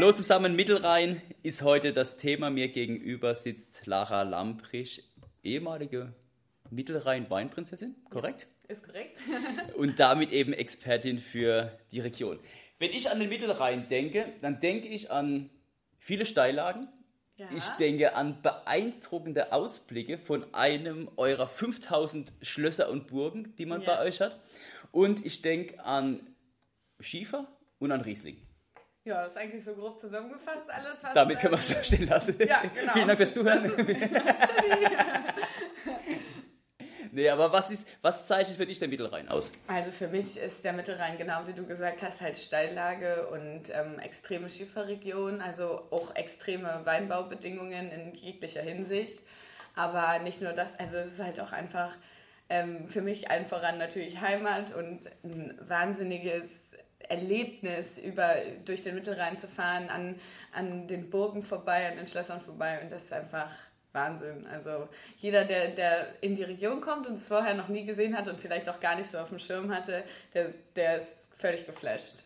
Hallo zusammen, Mittelrhein ist heute das Thema. Mir gegenüber sitzt Lara Lamprich, ehemalige Mittelrhein-Weinprinzessin, korrekt? Ist korrekt. Und damit eben Expertin für die Region. Wenn ich an den Mittelrhein denke, dann denke ich an viele Steillagen. Ja. Ich denke an beeindruckende Ausblicke von einem eurer 5000 Schlösser und Burgen, die man ja. bei euch hat. Und ich denke an Schiefer und an Riesling. Ja, das ist eigentlich so grob zusammengefasst alles. Damit können wir es so stehen lassen. Ja, genau. Vielen Dank fürs Zuhören. Tschüssi. Nee, aber was, ist, was zeichnet für dich der Mittelrhein aus? Also für mich ist der Mittelrhein, genau wie du gesagt hast, halt Steillage und ähm, extreme Schieferregion, also auch extreme Weinbaubedingungen in jeglicher Hinsicht. Aber nicht nur das, also es ist halt auch einfach ähm, für mich allen voran natürlich Heimat und ein wahnsinniges Erlebnis, über, durch den Mittelrhein zu fahren, an, an den Burgen vorbei, an den Schlössern vorbei. Und das ist einfach Wahnsinn. Also jeder, der, der in die Region kommt und es vorher noch nie gesehen hat und vielleicht auch gar nicht so auf dem Schirm hatte, der, der ist völlig geflasht.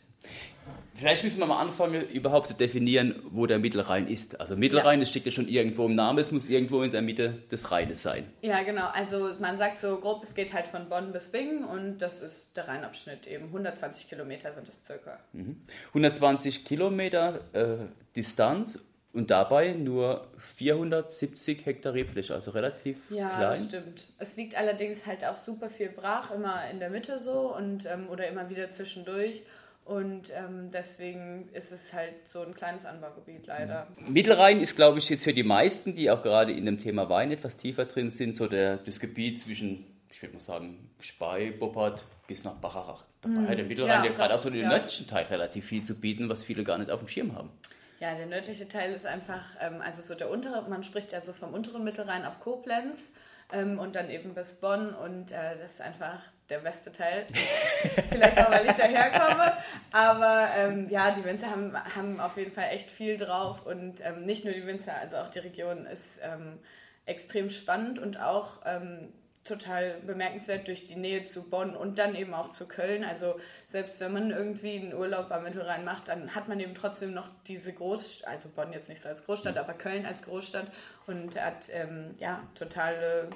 Vielleicht müssen wir mal anfangen, überhaupt zu definieren, wo der Mittelrhein ist. Also Mittelrhein, ja. das steckt ja schon irgendwo im Namen, es muss irgendwo in der Mitte des Rheines sein. Ja, genau. Also man sagt so grob, es geht halt von Bonn bis Bingen und das ist der Rheinabschnitt eben. 120 Kilometer sind das circa. Mhm. 120 Kilometer äh, Distanz und dabei nur 470 Hektar Rebfläche, also relativ ja, klein. Ja, das stimmt. Es liegt allerdings halt auch super viel brach, immer in der Mitte so und ähm, oder immer wieder zwischendurch. Und ähm, deswegen ist es halt so ein kleines Anbaugebiet leider. Mittelrhein ist, glaube ich, jetzt für die meisten, die auch gerade in dem Thema Wein etwas tiefer drin sind, so der, das Gebiet zwischen, ich würde mal sagen, Spey, Boppard bis nach Bacharach. Dabei mhm. hat der Mittelrhein ja, ja gerade auch so den ja. nördlichen Teil relativ viel zu bieten, was viele gar nicht auf dem Schirm haben. Ja, der nördliche Teil ist einfach, ähm, also so der untere, man spricht ja so vom unteren Mittelrhein ab Koblenz ähm, und dann eben bis Bonn und äh, das ist einfach der beste Teil. Vielleicht auch, weil ich daherkomme. Aber ähm, ja, die Winzer haben, haben auf jeden Fall echt viel drauf. Und ähm, nicht nur die Winzer, also auch die Region ist ähm, extrem spannend und auch ähm, total bemerkenswert durch die Nähe zu Bonn und dann eben auch zu Köln. Also selbst wenn man irgendwie einen Urlaub am Mittelrhein macht, dann hat man eben trotzdem noch diese Großstadt, also Bonn jetzt nicht so als Großstadt, aber Köln als Großstadt und hat ähm, ja totale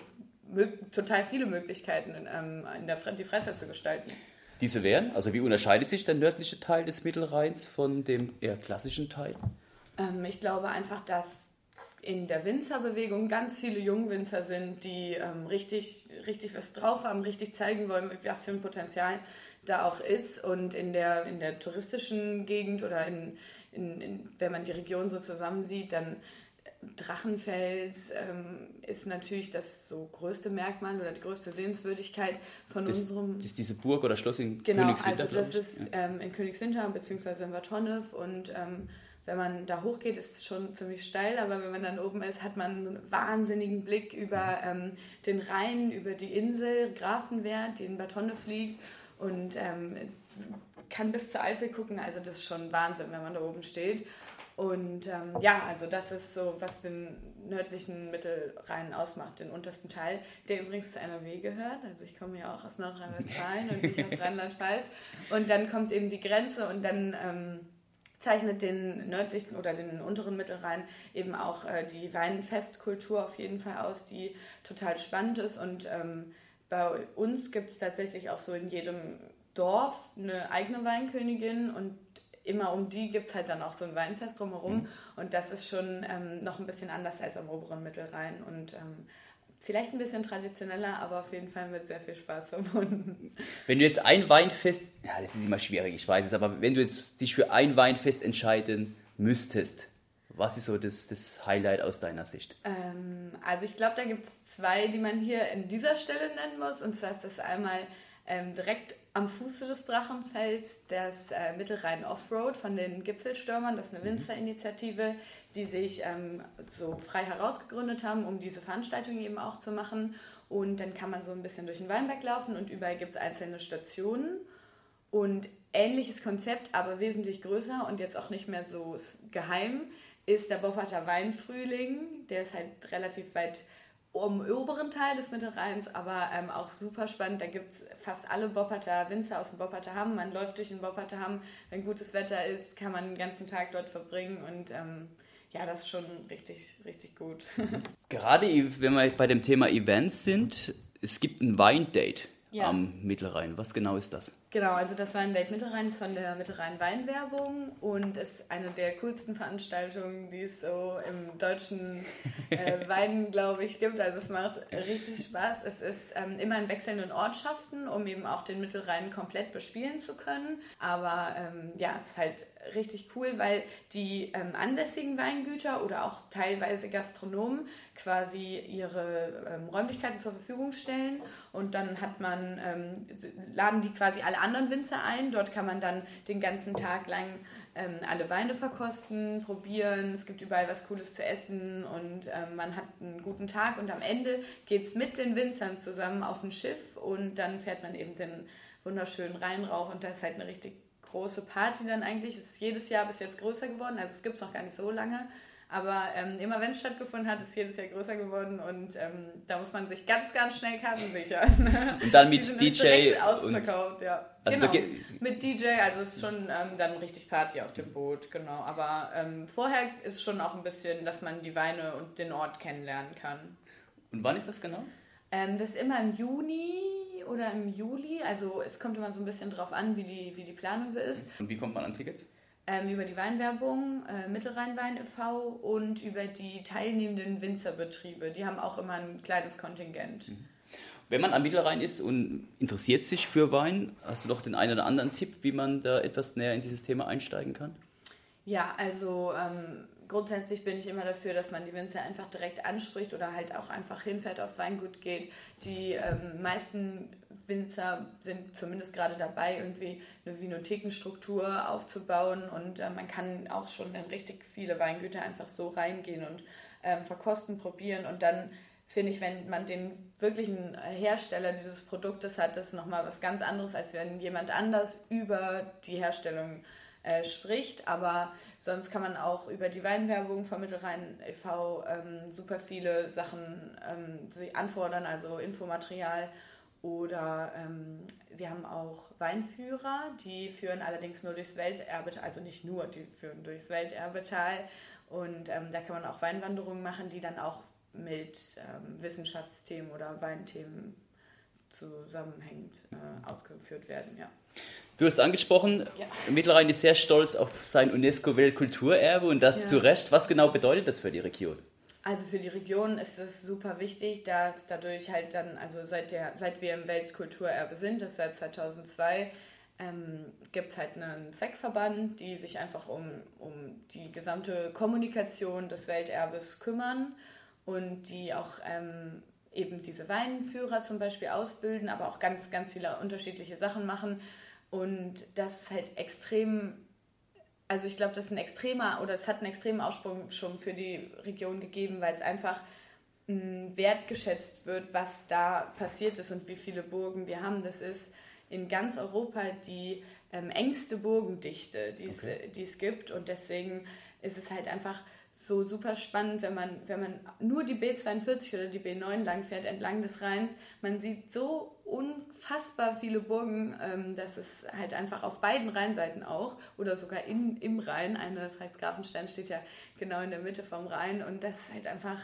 total viele Möglichkeiten, ähm, in der, die Freizeit zu gestalten. Diese wären, also wie unterscheidet sich der nördliche Teil des Mittelrheins von dem eher klassischen Teil? Ähm, ich glaube einfach, dass in der Winzerbewegung ganz viele Jungwinzer sind, die ähm, richtig, richtig was drauf haben, richtig zeigen wollen, was für ein Potenzial da auch ist. Und in der, in der touristischen Gegend oder in, in, in, wenn man die Region so zusammensieht, dann Drachenfels ähm, ist natürlich das so größte Merkmal oder die größte Sehenswürdigkeit von das, unserem. Das ist diese Burg oder Schloss in genau, Königswinter. Genau, also das ist ja. ähm, in Königswinter bzw. in Watonnev und ähm, wenn man da hochgeht, ist es schon ziemlich steil, aber wenn man dann oben ist, hat man einen wahnsinnigen Blick über ähm, den Rhein, über die Insel Grafenwert, die in Batonne fliegt und ähm, kann bis zur Eifel gucken. Also das ist schon Wahnsinn, wenn man da oben steht. Und ähm, ja, also das ist so, was den nördlichen Mittelrhein ausmacht, den untersten Teil, der übrigens zu NRW gehört. Also ich komme ja auch aus Nordrhein-Westfalen und nicht aus Rheinland-Pfalz. Und dann kommt eben die Grenze und dann ähm, zeichnet den nördlichen oder den unteren Mittelrhein eben auch äh, die Weinfestkultur auf jeden Fall aus, die total spannend ist. Und ähm, bei uns gibt es tatsächlich auch so in jedem Dorf eine eigene Weinkönigin und immer um die gibt es halt dann auch so ein Weinfest drumherum. Mhm. Und das ist schon ähm, noch ein bisschen anders als am oberen Mittelrhein. Und ähm, vielleicht ein bisschen traditioneller, aber auf jeden Fall mit sehr viel Spaß verbunden. Wenn du jetzt ein Weinfest, ja, das ist immer schwierig, ich weiß es, aber wenn du jetzt dich für ein Weinfest entscheiden müsstest, was ist so das, das Highlight aus deiner Sicht? Ähm, also ich glaube, da gibt es zwei, die man hier in dieser Stelle nennen muss. Und zwar ist das einmal ähm, direkt am Fuße des Drachenfels das äh, Mittelrhein Offroad von den Gipfelstürmern. Das ist eine mhm. Winzerinitiative, die sich ähm, so frei herausgegründet haben, um diese Veranstaltung eben auch zu machen. Und dann kann man so ein bisschen durch den Weinberg laufen und überall gibt es einzelne Stationen. Und ähnliches Konzept, aber wesentlich größer und jetzt auch nicht mehr so geheim, ist der Bopparter Weinfrühling. Der ist halt relativ weit im oberen Teil des Mittelrheins, aber ähm, auch super spannend. Da gibt es fast alle Bopperter Winzer aus dem Bopperter Hamm. Man läuft durch den Bopperter Hamm. Wenn gutes Wetter ist, kann man den ganzen Tag dort verbringen und ähm, ja, das ist schon richtig, richtig gut. Gerade wenn wir bei dem Thema Events sind, es gibt ein Weindate ja. am Mittelrhein. Was genau ist das? Genau, also das Weindate Mittelrhein ist von der Mittelrhein Weinwerbung und ist eine der coolsten Veranstaltungen, die es so im deutschen äh, Wein, glaube ich, gibt. Also es macht richtig Spaß. Es ist ähm, immer in wechselnden Ortschaften, um eben auch den Mittelrhein komplett bespielen zu können. Aber ähm, ja, es ist halt richtig cool, weil die ähm, ansässigen Weingüter oder auch teilweise Gastronomen quasi ihre ähm, Räumlichkeiten zur Verfügung stellen und dann hat man, ähm, laden die quasi alle anderen Winzer ein. Dort kann man dann den ganzen Tag lang ähm, alle Weine verkosten, probieren. Es gibt überall was Cooles zu essen und ähm, man hat einen guten Tag und am Ende geht es mit den Winzern zusammen auf ein Schiff und dann fährt man eben den wunderschönen Rheinrauch und da ist halt eine richtig große Party dann eigentlich. Es ist jedes Jahr bis jetzt größer geworden, also es gibt es noch gar nicht so lange. Aber ähm, immer wenn es stattgefunden hat, ist jedes Jahr größer geworden und ähm, da muss man sich ganz, ganz schnell Karten sichern. Und dann mit DJ. Ausverkauft, ja. Also genau. Mit DJ, also ist schon ähm, dann richtig Party auf dem Boot, genau. Aber ähm, vorher ist schon auch ein bisschen, dass man die Weine und den Ort kennenlernen kann. Und wann ist das genau? Ähm, das ist immer im Juni oder im Juli. Also es kommt immer so ein bisschen drauf an, wie die, wie die Planung so ist. Und wie kommt man an Tickets? Ähm, über die Weinwerbung, äh, Mittelrheinwein e.V. und über die teilnehmenden Winzerbetriebe. Die haben auch immer ein kleines Kontingent. Mhm. Wenn man am Mittelrhein ist und interessiert sich für Wein, hast du doch den einen oder anderen Tipp, wie man da etwas näher in dieses Thema einsteigen kann? Ja, also ähm, grundsätzlich bin ich immer dafür, dass man die Winzer einfach direkt anspricht oder halt auch einfach hinfährt, aufs Weingut geht. Die ähm, meisten Winzer sind zumindest gerade dabei, irgendwie eine Vinothekenstruktur aufzubauen und äh, man kann auch schon in richtig viele Weingüter einfach so reingehen und ähm, verkosten, probieren und dann finde ich, wenn man den wirklichen Hersteller dieses Produktes hat, das ist nochmal was ganz anderes, als wenn jemand anders über die Herstellung äh, spricht. Aber sonst kann man auch über die Weinwerbung von Mittelrhein e.V. Ähm, super viele Sachen ähm, anfordern, also Infomaterial. Oder ähm, wir haben auch Weinführer, die führen allerdings nur durchs Welterbe, also nicht nur, die führen durchs Welterbetal. Und ähm, da kann man auch Weinwanderungen machen, die dann auch mit ähm, Wissenschaftsthemen oder Weinthemen zusammenhängend äh, ausgeführt werden. Ja. Du hast angesprochen, ja. Mittelrhein ist sehr stolz auf sein UNESCO-Weltkulturerbe und das ja. zu Recht. Was genau bedeutet das für die Region? Also für die Region ist es super wichtig, dass dadurch halt dann, also seit, der, seit wir im Weltkulturerbe sind, das seit 2002, ähm, gibt es halt einen Zweckverband, die sich einfach um, um die gesamte Kommunikation des Welterbes kümmern und die auch ähm, eben diese Weinführer zum Beispiel ausbilden, aber auch ganz, ganz viele unterschiedliche Sachen machen. Und das ist halt extrem, also ich glaube, das ist ein extremer oder es hat einen extremen Aussprung schon für die Region gegeben, weil es einfach wertgeschätzt wird, was da passiert ist und wie viele Burgen wir haben. Das ist in ganz Europa die ähm, engste Burgendichte, die okay. es gibt. Und deswegen ist es halt einfach so super spannend, wenn man, wenn man nur die B42 oder die B9 lang fährt, entlang des Rheins. Man sieht so unfassbar viele Burgen, ähm, dass es halt einfach auf beiden Rheinseiten auch oder sogar in, im Rhein, eine Pfalzgrafenstein steht ja genau in der Mitte vom Rhein und das ist halt einfach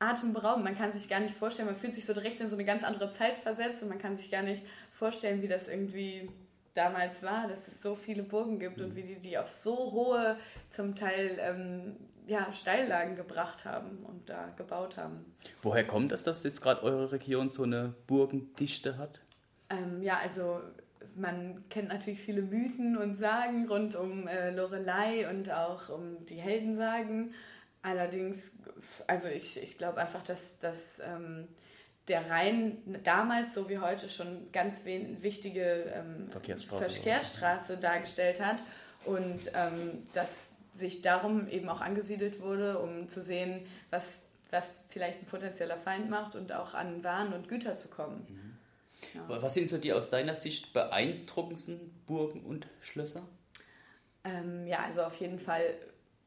atemberaubend. Man kann sich gar nicht vorstellen, man fühlt sich so direkt in so eine ganz andere Zeit versetzt und man kann sich gar nicht vorstellen, wie das irgendwie damals war, dass es so viele Burgen gibt mhm. und wie die die auf so hohe, zum Teil ähm, ja, Steillagen gebracht haben und da gebaut haben. Woher kommt das, dass jetzt gerade eure Region so eine Burgendichte hat? Ähm, ja, also man kennt natürlich viele Mythen und Sagen rund um äh, Lorelei und auch um die Heldensagen. Allerdings, also ich, ich glaube einfach, dass, dass ähm, der Rhein damals, so wie heute, schon ganz wichtige ähm, Verkehrsstraße, Verkehrsstraße dargestellt hat und ähm, dass sich darum eben auch angesiedelt wurde, um zu sehen, was, was vielleicht ein potenzieller Feind macht und auch an Waren und Güter zu kommen. Mhm. Ja. Was sind so die aus deiner Sicht beeindruckendsten Burgen und Schlösser? Ähm, ja, also auf jeden Fall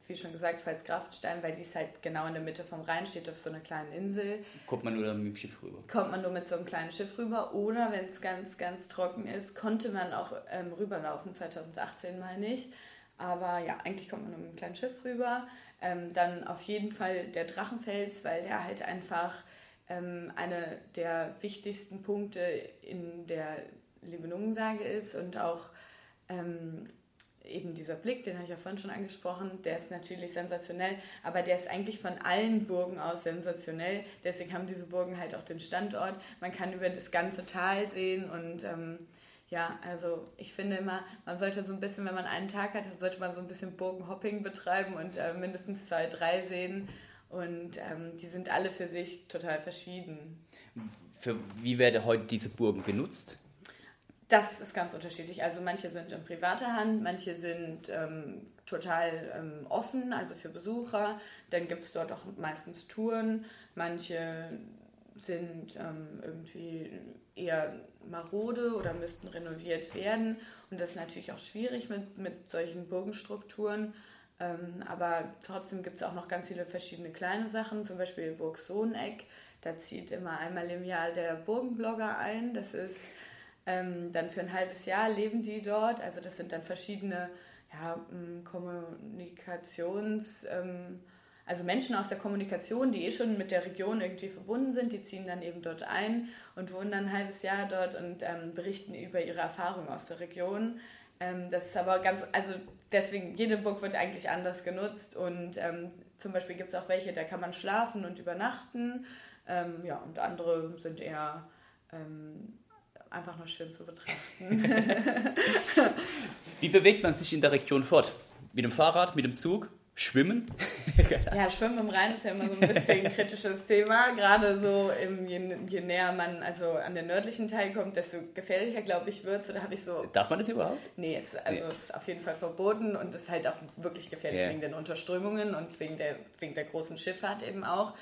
wie schon gesagt, Pfalzgrafenstein, weil die ist halt genau in der Mitte vom Rhein, steht auf so einer kleinen Insel. Kommt man nur mit dem Schiff rüber? Kommt man nur mit so einem kleinen Schiff rüber. Oder wenn es ganz, ganz trocken ist, konnte man auch ähm, rüberlaufen, 2018 meine ich. Aber ja, eigentlich kommt man nur mit einem kleinen Schiff rüber. Ähm, dann auf jeden Fall der Drachenfels, weil der halt einfach ähm, einer der wichtigsten Punkte in der Liebelungensage ist und auch ähm, eben dieser Blick, den habe ich ja vorhin schon angesprochen, der ist natürlich sensationell, aber der ist eigentlich von allen Burgen aus sensationell. Deswegen haben diese Burgen halt auch den Standort. Man kann über das ganze Tal sehen und ähm, ja, also ich finde immer, man sollte so ein bisschen, wenn man einen Tag hat, sollte man so ein bisschen Burgenhopping betreiben und äh, mindestens zwei, drei sehen. Und ähm, die sind alle für sich total verschieden. Für wie werden heute diese Burgen genutzt? Das ist ganz unterschiedlich. Also manche sind in privater Hand, manche sind ähm, total ähm, offen, also für Besucher. Dann gibt es dort auch meistens Touren. Manche sind ähm, irgendwie eher marode oder müssten renoviert werden. Und das ist natürlich auch schwierig mit, mit solchen Burgenstrukturen. Ähm, aber trotzdem gibt es auch noch ganz viele verschiedene kleine Sachen, zum Beispiel Burg Sohneck. Da zieht immer einmal im Jahr der Burgenblogger ein. Das ist ähm, dann für ein halbes Jahr leben die dort. Also das sind dann verschiedene ja, Kommunikations... Ähm, also Menschen aus der Kommunikation, die eh schon mit der Region irgendwie verbunden sind, die ziehen dann eben dort ein und wohnen dann ein halbes Jahr dort und ähm, berichten über ihre Erfahrungen aus der Region. Ähm, das ist aber ganz, also deswegen, jede Burg wird eigentlich anders genutzt und ähm, zum Beispiel gibt es auch welche, da kann man schlafen und übernachten. Ähm, ja, und andere sind eher ähm, einfach nur schön zu betrachten. Wie bewegt man sich in der Region fort? Mit dem Fahrrad, mit dem Zug? Schwimmen? ja, Schwimmen im Rhein ist ja immer so ein bisschen ein kritisches Thema. Gerade so, im, je, je, näher man also an den nördlichen Teil kommt, desto gefährlicher, glaube ich, wird es. Habe ich so. Darf man das überhaupt? Nee, es, also nee. ist auf jeden Fall verboten und ist halt auch wirklich gefährlich yeah. wegen den Unterströmungen und wegen der, wegen der großen Schifffahrt eben auch.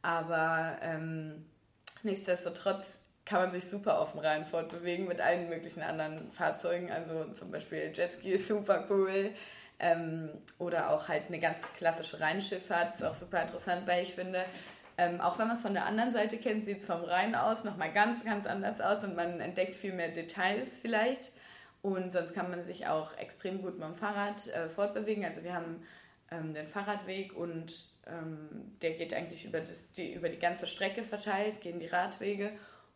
Aber ähm, nichtsdestotrotz kann man sich super auf dem Rhein fortbewegen mit allen möglichen anderen Fahrzeugen. Also zum Beispiel Jetski ist super cool. Ähm, oder auch halt eine ganz klassische Rheinschifffahrt ist auch super interessant, weil ich finde, ähm, auch wenn man es von der anderen Seite kennt, sieht es vom Rhein aus nochmal ganz, ganz anders aus und man entdeckt viel mehr Details vielleicht. Und sonst kann man sich auch extrem gut mit dem Fahrrad äh, fortbewegen. Also wir haben ähm, den Fahrradweg und ähm, der geht eigentlich über, das, die, über die ganze Strecke verteilt, gehen die Radwege.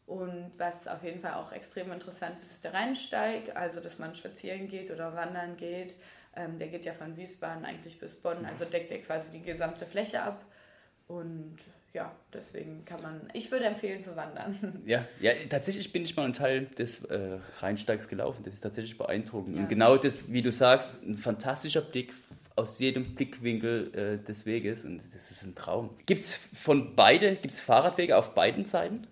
Und was auf jeden Fall auch extrem interessant ist, ist der Rheinsteig, also dass man spazieren geht oder wandern geht. Ähm, der geht ja von Wiesbaden eigentlich bis Bonn, also deckt er quasi die gesamte Fläche ab. Und ja, deswegen kann man, ich würde empfehlen zu wandern. Ja, ja tatsächlich bin ich mal ein Teil des äh, Rheinsteigs gelaufen. Das ist tatsächlich beeindruckend. Ja. Und genau das, wie du sagst, ein fantastischer Blick aus jedem Blickwinkel äh, des Weges. Und das ist ein Traum. Gibt es von beide, gibt es Fahrradwege auf beiden Seiten?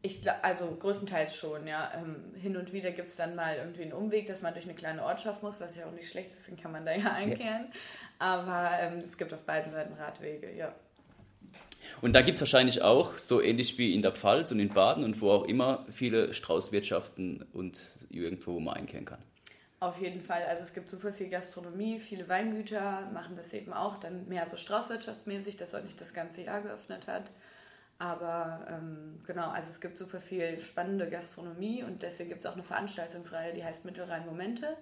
Ich also größtenteils schon, ja. Ähm, hin und wieder gibt es dann mal irgendwie einen Umweg, dass man durch eine kleine Ortschaft muss, was ja auch nicht schlecht ist, dann kann man da ja einkehren. Ja. Aber ähm, es gibt auf beiden Seiten Radwege, ja. Und da gibt es wahrscheinlich auch, so ähnlich wie in der Pfalz und in Baden und wo auch immer, viele Straußwirtschaften und irgendwo, wo man einkehren kann. Auf jeden Fall. Also es gibt super viel Gastronomie, viele Weingüter machen das eben auch, dann mehr so straußwirtschaftsmäßig, dass auch nicht das ganze Jahr geöffnet hat. Aber ähm, genau, also es gibt super viel spannende Gastronomie und deswegen gibt es auch eine Veranstaltungsreihe, die heißt Mittelrhein Momente.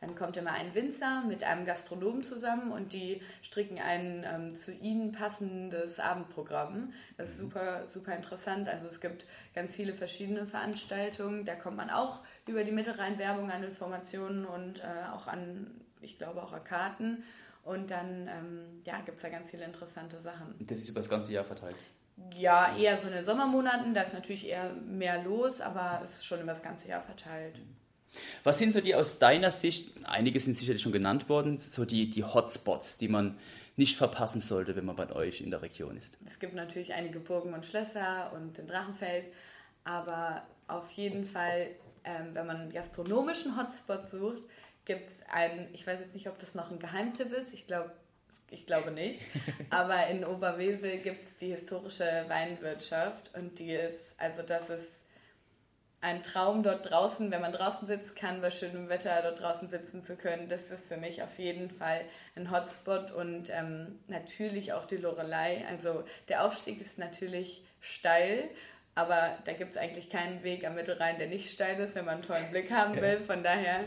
Dann kommt immer ein Winzer mit einem Gastronomen zusammen und die stricken ein ähm, zu ihnen passendes Abendprogramm. Das ist super, super interessant. Also es gibt ganz viele verschiedene Veranstaltungen. Da kommt man auch über die Mittelrhein-Werbung an Informationen und äh, auch an, ich glaube, auch an Karten. Und dann ähm, ja, gibt es da ganz viele interessante Sachen. Das ist über das ganze Jahr verteilt? Ja, eher so in den Sommermonaten, da ist natürlich eher mehr los, aber es ist schon über das ganze Jahr verteilt. Was sind so die aus deiner Sicht, einige sind sicherlich schon genannt worden, so die, die Hotspots, die man nicht verpassen sollte, wenn man bei euch in der Region ist? Es gibt natürlich einige Burgen und Schlösser und den Drachenfels, aber auf jeden Fall, ähm, wenn man einen gastronomischen Hotspot sucht, gibt es einen, ich weiß jetzt nicht, ob das noch ein Geheimtipp ist, ich glaube, ich glaube nicht. Aber in Oberwesel gibt es die historische Weinwirtschaft und die ist, also das ist ein Traum dort draußen, wenn man draußen sitzen kann, bei schönem Wetter dort draußen sitzen zu können. Das ist für mich auf jeden Fall ein Hotspot und ähm, natürlich auch die Lorelei. Also der Aufstieg ist natürlich steil, aber da gibt es eigentlich keinen Weg am Mittelrhein, der nicht steil ist, wenn man einen tollen Blick haben will. Von daher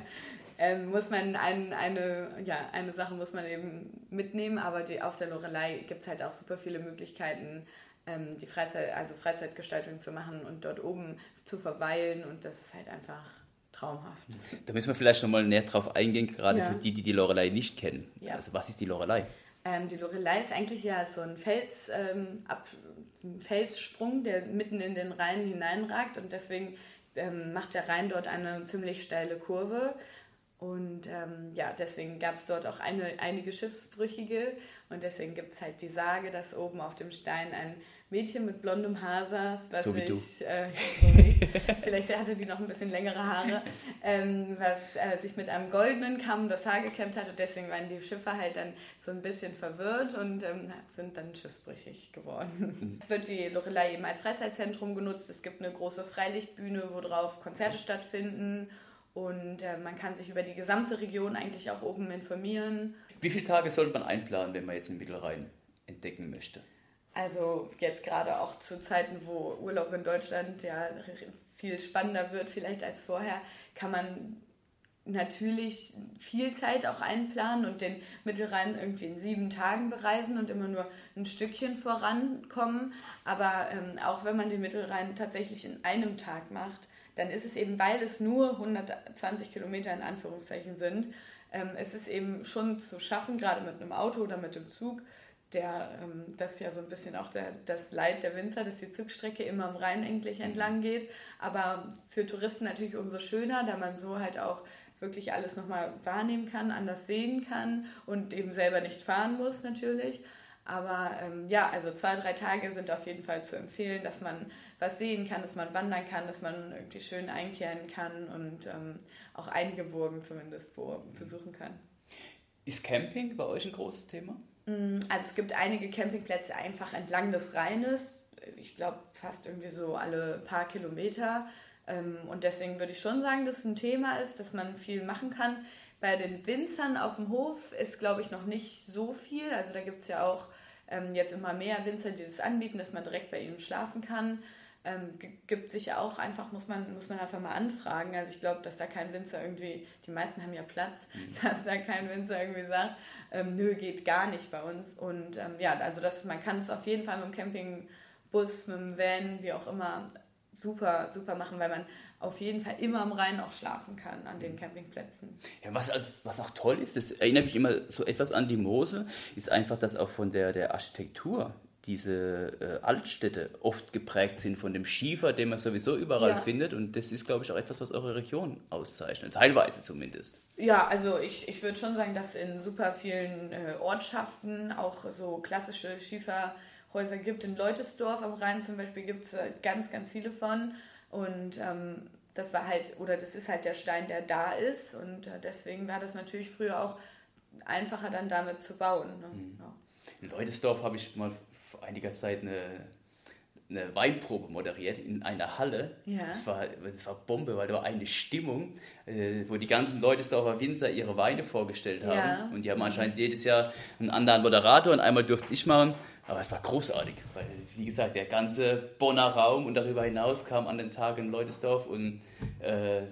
ähm, muss man ein, eine, ja, eine Sache muss man eben mitnehmen, aber die, auf der Lorelei gibt es halt auch super viele Möglichkeiten, ähm, die Freizeit, also Freizeitgestaltung zu machen und dort oben zu verweilen und das ist halt einfach traumhaft. Da müssen wir vielleicht nochmal näher drauf eingehen, gerade ja. für die, die die Lorelei nicht kennen. Ja. Also was ist die Lorelei? Ähm, die Lorelei ist eigentlich ja so ein, Fels, ähm, ab, ein Felssprung, der mitten in den Rhein hineinragt und deswegen ähm, macht der Rhein dort eine ziemlich steile Kurve. Und ähm, ja, deswegen gab es dort auch eine, einige Schiffsbrüchige und deswegen gibt es halt die Sage, dass oben auf dem Stein ein Mädchen mit blondem Haar saß, was so wie ich, du. Äh, so vielleicht hatte die noch ein bisschen längere Haare, ähm, was äh, sich mit einem goldenen Kamm das Haar gekämmt hatte. Deswegen waren die Schiffe halt dann so ein bisschen verwirrt und ähm, sind dann schiffsbrüchig geworden. Mhm. Es wird die Lorelei eben als Freizeitzentrum genutzt. Es gibt eine große Freilichtbühne, wo drauf Konzerte stattfinden. Und äh, man kann sich über die gesamte Region eigentlich auch oben informieren. Wie viele Tage sollte man einplanen, wenn man jetzt den Mittelrhein entdecken möchte? Also jetzt gerade auch zu Zeiten, wo Urlaub in Deutschland ja viel spannender wird vielleicht als vorher, kann man natürlich viel Zeit auch einplanen und den Mittelrhein irgendwie in sieben Tagen bereisen und immer nur ein Stückchen vorankommen. Aber ähm, auch wenn man den Mittelrhein tatsächlich in einem Tag macht, dann ist es eben, weil es nur 120 Kilometer in Anführungszeichen sind, ähm, es ist eben schon zu schaffen, gerade mit einem Auto oder mit dem Zug, der, ähm, das ist ja so ein bisschen auch der, das Leid der Winzer, dass die Zugstrecke immer am Rhein endlich entlang geht. Aber für Touristen natürlich umso schöner, da man so halt auch wirklich alles nochmal wahrnehmen kann, anders sehen kann und eben selber nicht fahren muss natürlich. Aber ähm, ja, also zwei, drei Tage sind auf jeden Fall zu empfehlen, dass man was sehen kann, dass man wandern kann, dass man irgendwie schön einkehren kann und ähm, auch einige Burgen zumindest besuchen kann. Ist Camping bei euch ein großes Thema? Mm, also es gibt einige Campingplätze einfach entlang des Rheines. Ich glaube fast irgendwie so alle paar Kilometer. Ähm, und deswegen würde ich schon sagen, dass es ein Thema ist, dass man viel machen kann. Bei den Winzern auf dem Hof ist, glaube ich, noch nicht so viel. Also da gibt es ja auch ähm, jetzt immer mehr Winzer, die das anbieten, dass man direkt bei ihnen schlafen kann ähm, gibt sich auch einfach, muss man, muss man einfach mal anfragen. Also ich glaube, dass da kein Winzer irgendwie, die meisten haben ja Platz, mhm. dass da kein Winzer irgendwie sagt, ähm, nö, geht gar nicht bei uns. Und ähm, ja, also das, man kann es auf jeden Fall mit dem Campingbus, mit dem Van, wie auch immer, super, super machen, weil man auf jeden Fall immer am Rhein auch schlafen kann an den mhm. Campingplätzen. Ja, was, als, was auch toll ist, das erinnert mich immer so etwas an die Mose, ist einfach, dass auch von der, der Architektur diese äh, Altstädte oft geprägt sind von dem Schiefer, den man sowieso überall ja. findet. Und das ist, glaube ich, auch etwas, was eure Region auszeichnet, teilweise zumindest. Ja, also ich, ich würde schon sagen, dass in super vielen äh, Ortschaften auch so klassische Schieferhäuser gibt. In Leutesdorf am Rhein zum Beispiel gibt es äh, ganz, ganz viele von. Und ähm, das war halt, oder das ist halt der Stein, der da ist. Und äh, deswegen war das natürlich früher auch einfacher dann damit zu bauen. Ne? Mhm. Ja. In Leutesdorf habe ich mal einiger Zeit eine, eine Weinprobe moderiert in einer Halle. Ja. Das, war, das war Bombe, weil da war eine Stimmung, äh, wo die ganzen Leutesdorfer Winzer ihre Weine vorgestellt haben. Ja. Und die haben anscheinend jedes Jahr einen anderen Moderator und einmal durfte ich machen. Aber es war großartig, weil, wie gesagt, der ganze Bonner Raum und darüber hinaus kam an den Tag in Leutesdorf und äh,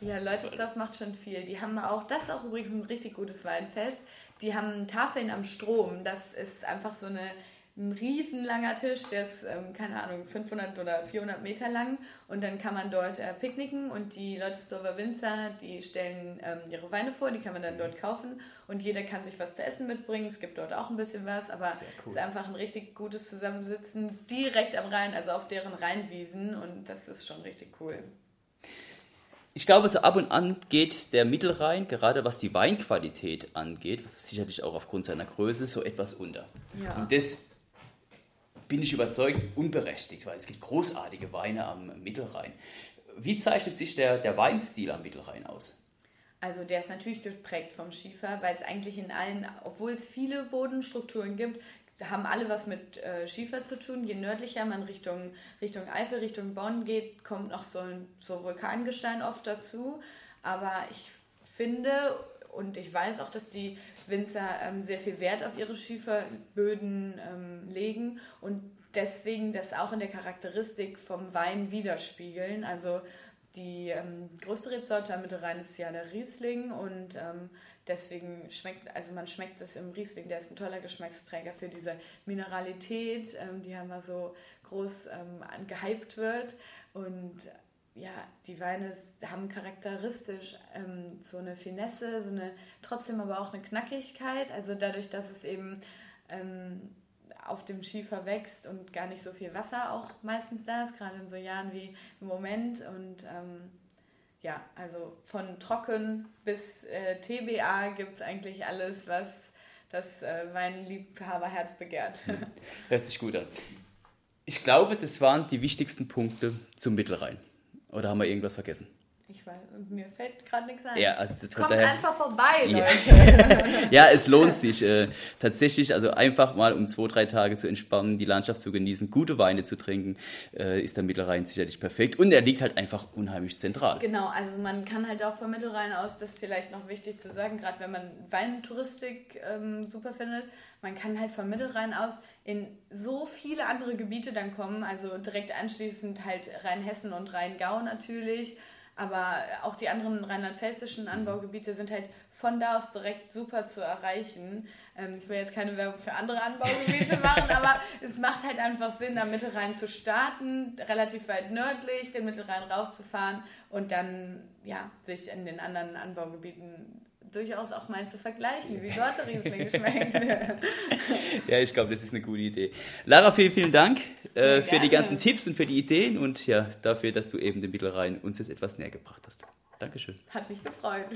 ja, Leutesdorf macht schon viel. Die haben auch, das ist auch übrigens ein richtig gutes Weinfest. Die haben Tafeln am Strom. Das ist einfach so eine ein riesenlanger Tisch, der ist, ähm, keine Ahnung, 500 oder 400 Meter lang und dann kann man dort äh, picknicken und die Leutesdorfer Winzer, die stellen ähm, ihre Weine vor, die kann man dann dort kaufen und jeder kann sich was zu essen mitbringen, es gibt dort auch ein bisschen was, aber es cool. ist einfach ein richtig gutes Zusammensitzen direkt am Rhein, also auf deren Rheinwiesen und das ist schon richtig cool. Ich glaube, so ab und an geht der Mittelrhein, gerade was die Weinqualität angeht, sicherlich auch aufgrund seiner Größe, so etwas unter. Ja. Und das bin ich überzeugt, unberechtigt, weil es gibt großartige Weine am Mittelrhein. Wie zeichnet sich der, der Weinstil am Mittelrhein aus? Also der ist natürlich geprägt vom Schiefer, weil es eigentlich in allen, obwohl es viele Bodenstrukturen gibt, haben alle was mit äh, Schiefer zu tun. Je nördlicher man Richtung, Richtung Eifel, Richtung Bonn geht, kommt noch so, ein, so Vulkangestein oft dazu. Aber ich finde und ich weiß auch, dass die Winzer ähm, sehr viel Wert auf ihre Schieferböden ähm, legen und deswegen das auch in der Charakteristik vom Wein widerspiegeln. Also die ähm, größte Rebsorte am Mittelrhein ist ja der Riesling und ähm, deswegen schmeckt, also man schmeckt es im Riesling, der ist ein toller Geschmacksträger für diese Mineralität, ähm, die haben wir so groß ähm, gehypt wird und ja, die Weine haben charakteristisch ähm, so eine Finesse, so eine trotzdem aber auch eine Knackigkeit. Also dadurch, dass es eben ähm, auf dem Schiefer wächst und gar nicht so viel Wasser auch meistens da ist, gerade in so Jahren wie im Moment. Und ähm, ja, also von trocken bis äh, TBA gibt es eigentlich alles, was das äh, Weinliebhaberherz begehrt. Hört sich gut an. Ich glaube, das waren die wichtigsten Punkte zum Mittelrhein. Oder haben wir irgendwas vergessen? Ich weiß, mir fällt gerade nichts ein. Ja, also Kommt einfach vorbei, Leute. Ja, ja es lohnt sich äh, tatsächlich, also einfach mal um zwei, drei Tage zu entspannen, die Landschaft zu genießen, gute Weine zu trinken, äh, ist der Mittelrhein sicherlich perfekt. Und er liegt halt einfach unheimlich zentral. Genau, also man kann halt auch vom Mittelrhein aus, das ist vielleicht noch wichtig zu sagen, gerade wenn man Weintouristik ähm, super findet, man kann halt vom Mittelrhein aus in so viele andere Gebiete dann kommen, also direkt anschließend halt Rheinhessen und Rheingau natürlich, aber auch die anderen rheinland-pfälzischen Anbaugebiete sind halt von da aus direkt super zu erreichen. Ähm, ich will jetzt keine Werbung für andere Anbaugebiete machen, aber es macht halt einfach Sinn, am Mittelrhein zu starten, relativ weit nördlich, den Mittelrhein rauszufahren und dann ja, sich in den anderen Anbaugebieten durchaus auch mal zu vergleichen, wie dort Riesling schmeckt. ja, ich glaube, das ist eine gute Idee. Lara, vielen, vielen Dank äh, für die ganzen Tipps und für die Ideen und ja, dafür, dass du eben den Mittelrhein uns jetzt etwas näher gebracht hast. Dankeschön. Hat mich gefreut.